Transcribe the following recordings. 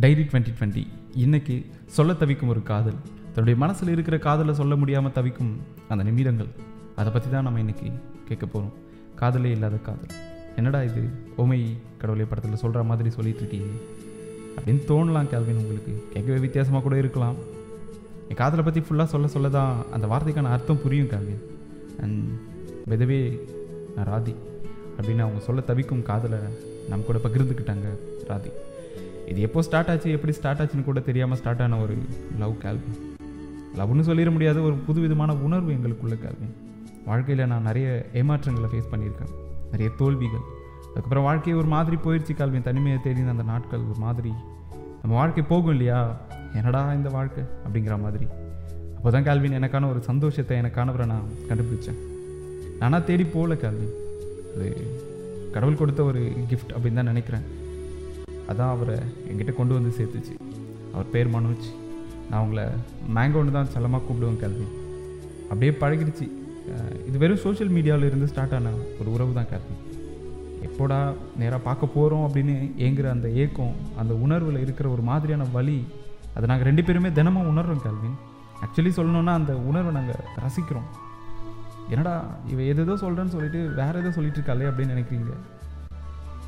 Diary twenty twenty இன்னைக்கு சொல்ல தவிக்கும் ஒரு காதல். தன்னுடைய மனசில் இருக்கிற காதலை சொல்ல முடியாமல் தவிக்கும் அந்த நிமிடங்கள். அதை பற்றி தான் நம்ம இன்னைக்கு கேட்க போகிறோம் காதலே இல்லாத காதல். என்னடா இது? ஓமை கடவுளை படத்தில் சொல்கிற மாதிரி சொல்லிட்டு இருக்கீங்க. அப்படின்னு தோணலாம் கேள்வின் உங்களுக்கு. கேட்கவே வித்தியாசமாக கூட இருக்கலாம். என் காதலை பற்றி ஃபுல்லாக சொல்ல சொல்ல தான் அந்த வார்த்தைக்கான அர்த்தம் புரியும் கேள்வி அண்ட் வெதவே நான் ராதி. அப்படின்னு அவங்க சொல்ல தவிக்கும் காதலை நம்ம கூட பகிர்ந்துக்கிட்டாங்க ராதி. இது எப்போ ஸ்டார்ட் ஆச்சு எப்படி ஸ்டார்ட் ஆச்சுன்னு கூட தெரியாமல் ஸ்டார்ட் ஆன ஒரு லவ் கேள்வி லவ்னு சொல்லிட முடியாத ஒரு புது விதமான உணர்வு எங்களுக்குள்ள கேள்வி வாழ்க்கையில் நான் நிறைய ஏமாற்றங்களை ஃபேஸ் பண்ணியிருக்கேன். நிறைய தோல்விகள். அதுக்கப்புறம் வாழ்க்கையை ஒரு மாதிரி போயிடுச்சு கால்வின் தனிமையை தேடின அந்த நாட்கள் ஒரு மாதிரி நம்ம வாழ்க்கை போகும் இல்லையா? என்னடா இந்த வாழ்க்கை? அப்படிங்கிற மாதிரி. அப்போ தான் கால்வின் எனக்கான ஒரு சந்தோஷத்தை எனக்கானவரை நான் கண்டுபிடிச்சேன். நானாக தேடி போகல கால்வின் அது கடவுள் கொடுத்த ஒரு கிஃப்ட் அப்படின்னு தான் நினைக்கிறேன். அதான் அவரை என்கிட்ட கொண்டு வந்து சேர்த்துச்சு. அவர் பேர் மனோஜ். நான் அவங்கள மேங்கோன்னு தான் செல்லமாக கூப்பிடுவேன் கல்வி. அப்படியே பழகிடுச்சு. இது வெறும் சோஷியல் மீடியாவில் இருந்து ஸ்டார்ட் ஆன ஒரு உறவு தான் கல்வி. எப்போடா நேராக பார்க்க போகிறோம் அப்படின்னு ஏங்குற அந்த ஏக்கம் அந்த உணர்வில் இருக்கிற ஒரு மாதிரியான வழி அதை நாங்கள் ரெண்டு பேருமே தினமும் உணர்றோம் கல்வின் ஆக்சுவலி சொல்லணுன்னா அந்த உணர்வை நாங்கள் ரசிக்கிறோம். என்னடா இவ எதோ சொல்கிறேன்னு சொல்லிட்டு வேறு எதோ சொல்லிட்டு இருக்காளே அப்படின்னு நினைக்கிறீங்க.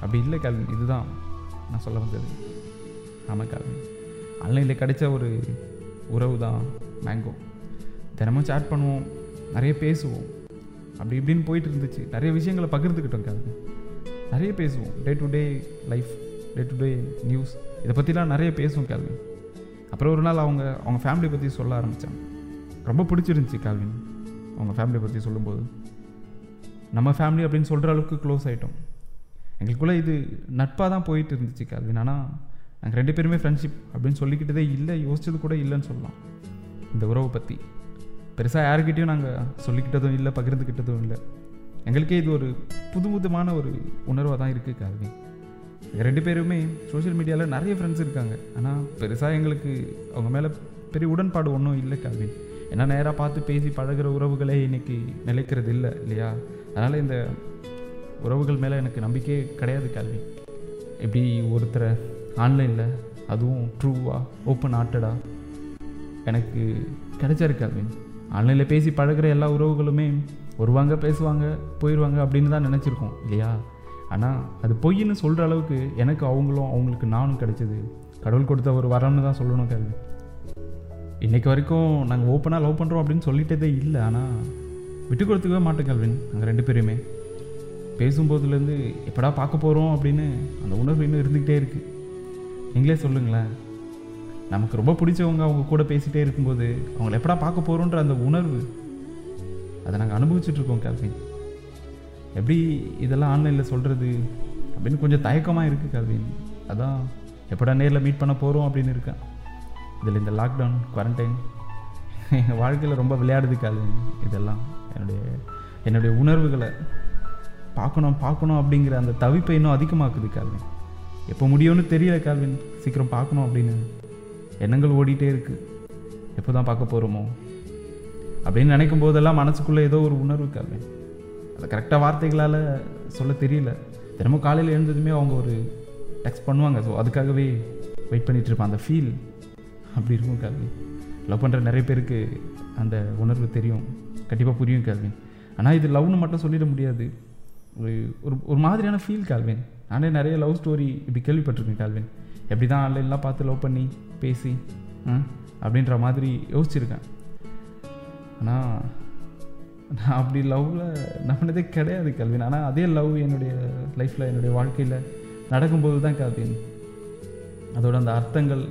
அப்படி இல்லை கல்வின் இதுதான். நான் சொல்ல வந்தது. ஆமாம் கல்வின் ஆன்லைனில் கிடைச்ச ஒரு உறவு தான் மேங்கோ தினமும் சேட் பண்ணுவோம் நிறைய பேசுவோம். அப்படி இப்படின்னு போயிட்டு இருந்துச்சு. நிறைய விஷயங்களை பகிர்ந்துக்கிட்டோம் கல்வின் நிறைய பேசுவோம். Day to day life day to day news இதை பற்றிலாம் நிறைய பேசுவோம் கேள்வின் அப்புறம் ஒரு நாள் அவங்க அவங்க ஃபேமிலி பற்றி சொல்ல ஆரம்பித்தாங்க ரொம்ப பிடிச்சிருந்துச்சி கேள்வின் அவங்க ஃபேமிலி பற்றி சொல்லும்போது. நம்ம ஃபேமிலி அப்படின்னு சொல்கிற அளவுக்கு க்ளோஸ் ஆகிட்டோம் எங்களுக்குள்ளே இது நட்பாக தான் போயிட்டு இருந்துச்சு கால்வின். ஆனால் நாங்கள் ரெண்டு பேருமே ஃப்ரெண்ட்ஷிப் அப்படின்னு சொல்லிக்கிட்டதே இல்லை யோசிச்சது கூட இல்லைன்னு சொல்லலாம். இந்த உறவை பற்றி பெருசாக யாருக்கிட்டேயும் நாங்கள் சொல்லிக்கிட்டதும் இல்லை பகிர்ந்துக்கிட்டதும் இல்லை. எங்களுக்கே இது ஒரு புது புதுமான ஒரு உணர்வாக தான் இருக்குது கால்வி எங்கள் ரெண்டு பேருமே சோஷியல் மீடியாவில் நிறைய ஃப்ரெண்ட்ஸ் இருக்காங்க. ஆனால் பெருசாக எங்களுக்கு அவங்க மேலே பெரிய உடன்பாடு ஒன்றும் இல்லை கால்வின். ஏன்னா நேராக பார்த்து பேசி பழகுற உறவுகளே இன்றைக்கி நிலைக்கிறது இல்லை இல்லையா? அதனால் இந்த உறவுகள் மேலே எனக்கு நம்பிக்கையே கிடையாது கேள்வி எப்படி ஒருத்தரை ஆன்லைனில் அதுவும் ட்ரூவாக ஓப்பன் ஹார்ட்டடாக எனக்கு கிடைச்சாரு கால்வின் ஆன்லைனில் பேசி பழகுற எல்லா உறவுகளுமே வருவாங்க பேசுவாங்க போயிடுவாங்க அப்படின்னு தான் நினச்சிருக்கோம் இல்லையா? ஆனால் அது பொய்ன்னு சொல்கிற அளவுக்கு எனக்கு அவங்களும் அவங்களுக்கு நானும் கிடைச்சது. கடவுள் கொடுத்த ஒரு வரம்னு தான் சொல்லணும் கேள்வி இன்றைக்கு வரைக்கும் நாங்கள் ஓப்பனாக லவ் பண்ணுறோம் அப்படின்னு சொல்லிட்டதே இல்லை ஆனால் விட்டு கொடுத்துக்கவே மாட்டோம் கேள்வின் நாங்கள் ரெண்டு பேருமே. பேசும்போதுலேருந்து எப்படா பார்க்க போகிறோம் அப்படின்னு அந்த உணர்வு இன்னும் இருந்துக்கிட்டே இருக்குது நீங்களே சொல்லுங்களேன். நமக்கு ரொம்ப பிடிச்சவங்க அவங்க கூட பேசிகிட்டே இருக்கும்போது அவங்கள எப்படா பார்க்க போகிறோன்ற அந்த உணர்வு அதை நாங்கள் அனுபவிச்சுட்ருக்கோம் கேல்வின் எப்படி இதெல்லாம் ஆன்லைனில் சொல்கிறது அப்படின்னு கொஞ்சம் தயக்கமாக இருக்குது கேல்வின் அதான் எப்படா நேரில் மீட் பண்ண போகிறோம் அப்படின்னு இருக்கேன் இதில் இந்த லாக்டவுன் குவாரண்டைன் எங்கள் வாழ்க்கையில் ரொம்ப விளையாடுது கேல்வின் இதெல்லாம் என்னுடைய என்னுடைய உணர்வுகளை பார்க்கணும் பார்க்கணும் அப்படிங்கிற அந்த தவிப்பை இன்னும் அதிகமாக்குது கால்வின். எப்போ முடியும்னு தெரியல கால்வின். சீக்கிரம் பார்க்கணும் அப்படின்னு. எண்ணங்கள் ஓடிட்டே இருக்குது எப்போ தான் பார்க்க போகிறோமோ அப்படின்னு நினைக்கும் போதெல்லாம் மனசுக்குள்ளே ஏதோ ஒரு உணர்வு கால்வின். அதை கரெக்டாக வார்த்தைகளால் சொல்ல தெரியல. தினமும் காலையில் எழுந்ததுமே அவங்க ஒரு டெக்ஸ்ட் பண்ணுவாங்க. ஸோ அதுக்காகவே வெயிட் பண்ணிகிட்ருப்பான் அந்த ஃபீல் அப்படி இருக்கும் கால்வின். லவ் பண்ணுற நிறைய பேருக்கு அந்த உணர்வு தெரியும். கண்டிப்பாக புரியும் கேள்வி ஆனால் இது லவ்னு மட்டும் சொல்லிட முடியாது. ஒரு ஒரு ஒரு மாதிரியான ஃபீல் கால்வின் நானே நிறைய லவ் ஸ்டோரி இப்படி கேள்விப்பட்டிருக்கேன் கால்வின் எப்படி தான் ஆன்லைன்லாம் பார்த்து லவ் பண்ணி பேசி அப்படின்ற மாதிரி யோசிச்சிருக்கேன். ஆனால் நான் அப்படி லவ்வில் நம்பினதே கிடையாது கல்வின் ஆனால் அதே லவ் என்னுடைய லைஃப்பில் என்னுடைய வாழ்க்கையில் நடக்கும்போது தான் கல்வின் அதோட அந்த அர்த்தங்கள்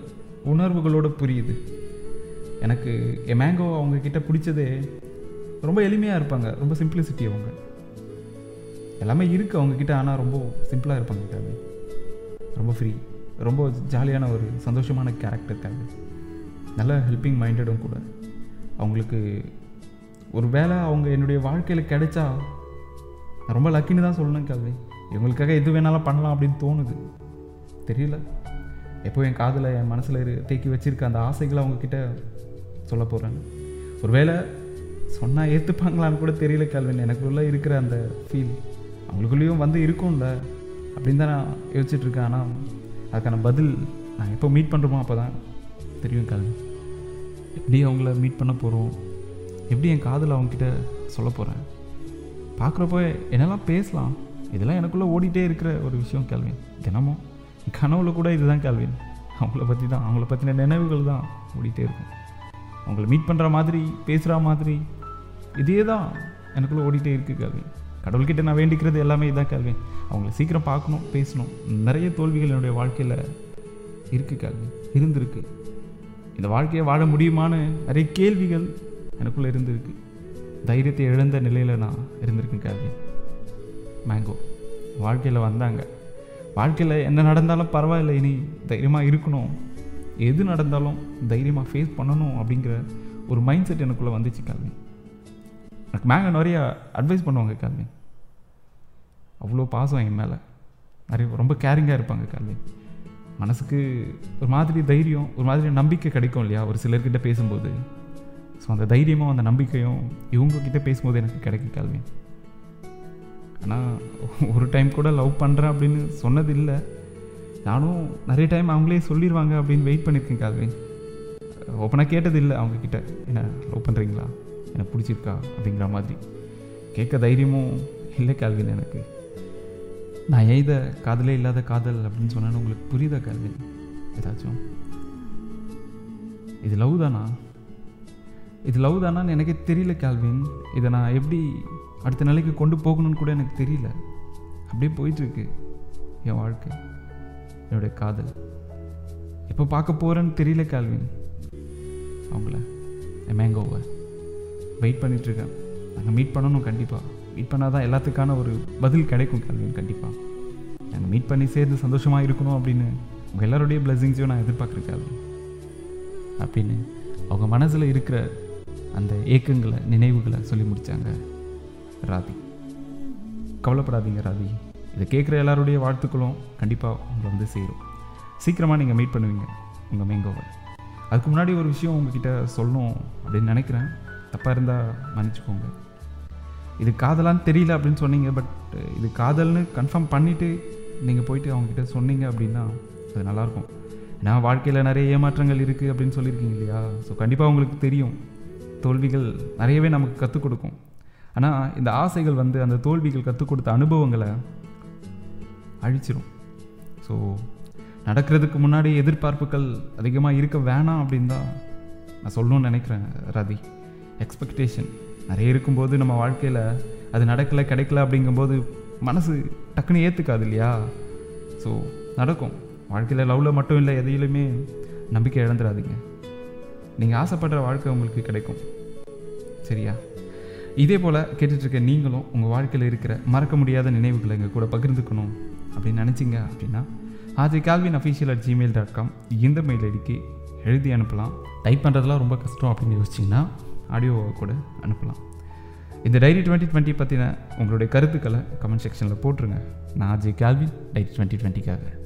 உணர்வுகளோடு புரியுது. எனக்கு என் மேங்கோ அவங்கக்கிட்ட பிடிச்சதே ரொம்ப எளிமையாக இருப்பாங்க. ரொம்ப சிம்பிளிசிட்டி அவங்க. எல்லாமே இருக்குது அவங்கக்கிட்ட ஆனால் ரொம்ப சிம்பிளாக இருப்பாங்க கல்வி ரொம்ப ஃப்ரீ ரொம்ப ஜாலியான ஒரு சந்தோஷமான கேரக்டர் காவி நல்ல ஹெல்பிங் மைண்டடும் கூட. அவங்களுக்கு ஒரு வேளை அவங்க என்னுடைய வாழ்க்கையில் கிடைச்சா நான் ரொம்ப லக்கின்னு தான் சொல்லணும் காவி இவங்களுக்காக எது வேணாலும் பண்ணலாம் அப்படின்னு தோணுது. தெரியல. எப்போ என் காதில் என் மனசில் இரு தேக்கி வச்சுருக்க அந்த ஆசைகளை அவங்கக்கிட்ட சொல்ல போகிறேன் ஒரு வேளை சொன்னால் ஏற்றுப்பாங்களான்னு கூட தெரியல கல்வின் எனக்குள்ளே இருக்கிற அந்த ஃபீல் அவங்களுக்குள்ளேயும் வந்து இருக்கும்ல அப்படின்னு தான் நான் யோசிச்சுட்ருக்கேன் ஆனால் அதுக்கான பதில் நான் எப்போ மீட் பண்ணுறோமோ அப்போ தான் தெரியும் கல்வி. எப்படி அவங்கள மீட் பண்ண போகிறோம் எப்படி என் காதில் அவங்கக்கிட்ட சொல்ல போகிறேன் பார்க்குறப்போ என்னெல்லாம் பேசலாம்? இதெல்லாம் எனக்குள்ளே ஓடிட்டே இருக்கிற ஒரு விஷயம் கேள்வின் தினமும் கனவுல கூட இதுதான் கேள்வின் அவங்கள பற்றி தான் அவங்கள பற்றின நினைவுகள் தான் ஓடிட்டே இருக்கும். அவங்கள மீட் பண்ணுற மாதிரி பேசுகிற மாதிரி இதே தான் எனக்குள்ளே ஓடிட்டே இருக்குது கேள்வின் கடவுள்கிட்ட நான் வேண்டிக்கிறது எல்லாமே இதான் கேள்வின் அவங்கள சீக்கிரம் பார்க்கணும் பேசணும். நிறைய தோல்விகள் என்னுடைய வாழ்க்கையில் இருக்குது கேள்வி இருந்திருக்கு. இந்த வாழ்க்கையை வாழ முடியுமான்னு நிறைய கேள்விகள் எனக்குள்ளே இருந்திருக்கு. தைரியத்தை இழந்த நிலையில் நான் இருந்திருக்கேன் கேள்வி மேங்கோ வாழ்க்கையில் வந்தாங்க. வாழ்க்கையில் என்ன நடந்தாலும் பரவாயில்ல இனி தைரியமாக இருக்கணும். எது நடந்தாலும் தைரியமாக ஃபேஸ் பண்ணணும் அப்படிங்கிற ஒரு மைண்ட் செட் எனக்குள்ளே வந்துச்சு கால்வி. மேங்க நிறைய அட்வைஸ் பண்ணுவாங்க கால்வி அவ்வளோ பாசம் என் மேலே. நிறைய ரொம்ப கேரிங்காக இருப்பாங்க கால்வி மனசுக்கு ஒரு மாதிரி தைரியம் ஒரு மாதிரி நம்பிக்கை கிடைக்கும் இல்லையா? ஒரு சிலர்கிட்ட பேசும்போது. ஸோ அந்த தைரியமும் அந்த நம்பிக்கையும் இவங்கக்கிட்ட பேசும்போது எனக்கு கிடைக்கும் கால்வி ஆனால் ஒரு டைம் கூட லவ் பண்ணுறேன் அப்படின்னு சொன்னது இல்லை நானும் நிறைய டைம் அவங்களே சொல்லிடுவாங்க அப்படின்னு வெயிட் பண்ணியிருக்கேன் கால்வின். ஓப்பனாக கேட்டது இல்லை அவங்கக்கிட்ட என்ன லவ் பண்ணுறீங்களா எனக்கு பிடிச்சிருக்கா அப்படிங்கிற மாதிரி கேட்க தைரியமும் இல்லை கேள்வின் எனக்கு. நான் எய்த காதலே இல்லாத காதல் அப்படின்னு சொன்னேன்னு உங்களுக்கு புரியுதா கேள்வின் ஏதாச்சும்? இது லவ் தானா? இது லவ் தானான்னு எனக்கே தெரியல கேள்வின் இதை நான் எப்படி அடுத்த நிலைக்கு கொண்டு போகணும்னு கூட எனக்கு தெரியல. அப்படியே போயிட்டுருக்கு என் வாழ்க்கை என்னுடைய காதல். எப்போ பார்க்க போகிறேன்னு தெரியல கேள்வின் அவங்கள என் மேங்கோவை வெயிட் பண்ணிகிட்ருக்கேன் நாங்கள் மீட் பண்ணணும் கண்டிப்பாக மீட் பண்ணால் தான் எல்லாத்துக்கான ஒரு பதில் கிடைக்கும் கால்வின் கண்டிப்பாக நாங்கள் மீட் பண்ணி சேர்ந்து சந்தோஷமாக இருக்கணும் அப்படின்னு உங்கள் எல்லாருடைய பிளெஸிங்ஸையும் நான் எதிர்பார்க்குறேன் கால்வின் அப்படின்னு அவங்க மனசில் இருக்கிற அந்த ஏக்கங்களை நினைவுகளை சொல்லி முடித்தாங்க ராதி. கவலைப்படாதீங்க ராதி. இதை கேட்குற எல்லாருடைய வாழ்த்துக்களும் கண்டிப்பாக உங்களை வந்து சேரும். சீக்கிரமாக நீங்கள் மீட் பண்ணுவீங்க உங்கள் மேங்கோவை அதுக்கு முன்னாடி ஒரு விஷயம் உங்ககிட்ட சொல்லணும் அப்படின்னு நினைக்கிறேன். தப்பாக இருந்தால் மன்னிச்சுக்கோங்க. இது காதலான்னு தெரியல அப்படின்னு சொன்னீங்க பட் இது காதல்னு கன்ஃபார்ம் பண்ணிவிட்டு நீங்கள் போயிட்டு அவங்ககிட்ட சொன்னீங்க அப்படின்னா அது நல்லாயிருக்கும். ஏன்னா வாழ்க்கையில் நிறைய ஏமாற்றங்கள் இருக்குது அப்படின்னு சொல்லியிருக்கீங்க இல்லையா? ஸோ கண்டிப்பாக உங்களுக்கு தெரியும். தோல்விகள் நிறையவே நமக்கு கற்றுக் கொடுக்கும். ஆனால் இந்த ஆசைகள் வந்து அந்த தோல்விகள் கற்றுக் கொடுத்த அனுபவங்களை அழிச்சிரும். ஸோ நடக்கிறதுக்கு முன்னாடி எதிர்பார்ப்புகள் அதிகமாக இருக்க வேணாம் அப்படின்னு தான் நான் சொல்லணும்னு நினைக்கிறேன் ரதி. எக்ஸ்பெக்டேஷன் நிறைய இருக்கும்போது நம்ம வாழ்க்கையில் அது நடக்கலை கிடைக்கல அப்படிங்கும்போது மனசு டக்குன்னு ஏற்றுக்காது இல்லையா? ஸோ நடக்கும். வாழ்க்கையில் லவ்வில் மட்டும் இல்லை எதையிலுமே நம்பிக்கை இழந்துடாதீங்க. நீங்கள் ஆசைப்படுற வாழ்க்கை உங்களுக்கு கிடைக்கும். சரியா? இதே போல் கேட்டுட்ருக்க நீங்களும் உங்கள் வாழ்க்கையில் இருக்கிற மறக்க முடியாத நினைவுகளை எங்கள் கூட பகிர்ந்துக்கணும் அப்படின்னு நினச்சிங்க அப்படின்னா ஆஜி Calvin official at Gmail dot com இந்த மெயில் ஐடிக்கு எழுதி அனுப்பலாம். டைப் பண்ணுறதுலாம் ரொம்ப கஷ்டம் அப்படின்னு யோசிச்சிங்கன்னா ஆடியோவை கூட அனுப்பலாம். இந்த டைரி டுவெண்ட்டி டுவெண்ட்டி பற்றின உங்களுடைய கருத்துக்களை கமெண்ட் செக்ஷனில் போட்டுருங்க. நான் ஆஜி கால்வின் டைரி டுவெண்ட்டி டுவெண்ட்டிக்காக